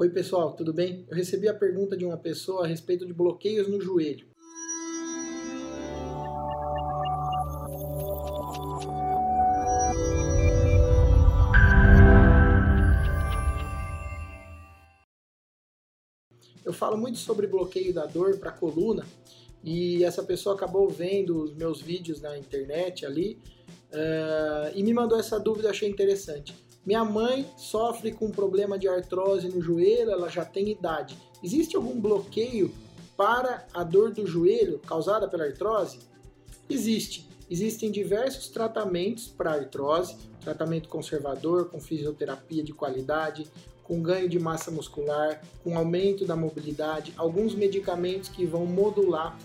Oi, pessoal, tudo bem? Eu recebi a pergunta de uma pessoa a respeito de bloqueios no joelho. Eu falo muito sobre bloqueio da dor para a coluna e essa pessoa acabou vendo os meus vídeos na internet ali uh, e me mandou essa dúvida, achei interessante. Minha mãe sofre com problema de artrose no joelho, ela já tem idade. Existe algum bloqueio para a dor do joelho causada pela artrose? Existe. Existem diversos tratamentos para artrose, tratamento conservador com fisioterapia de qualidade, com ganho de massa muscular, com aumento da mobilidade, alguns medicamentos que vão modular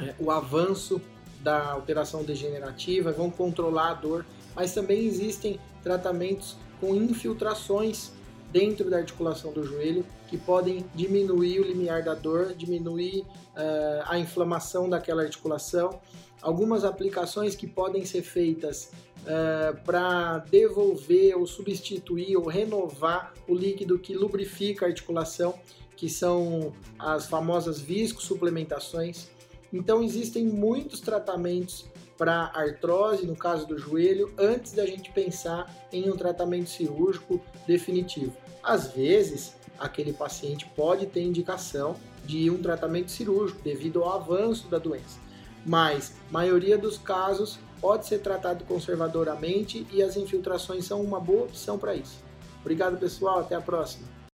é, o avanço da alteração degenerativa, vão controlar a dor mas também existem tratamentos com infiltrações dentro da articulação do joelho que podem diminuir o limiar da dor, diminuir uh, a inflamação daquela articulação. Algumas aplicações que podem ser feitas uh, para devolver ou substituir ou renovar o líquido que lubrifica a articulação, que são as famosas viscosuplementações. Então existem muitos tratamentos para artrose, no caso do joelho, antes da gente pensar em um tratamento cirúrgico definitivo. Às vezes, aquele paciente pode ter indicação de um tratamento cirúrgico devido ao avanço da doença, mas maioria dos casos pode ser tratado conservadoramente e as infiltrações são uma boa opção para isso. Obrigado, pessoal, até a próxima.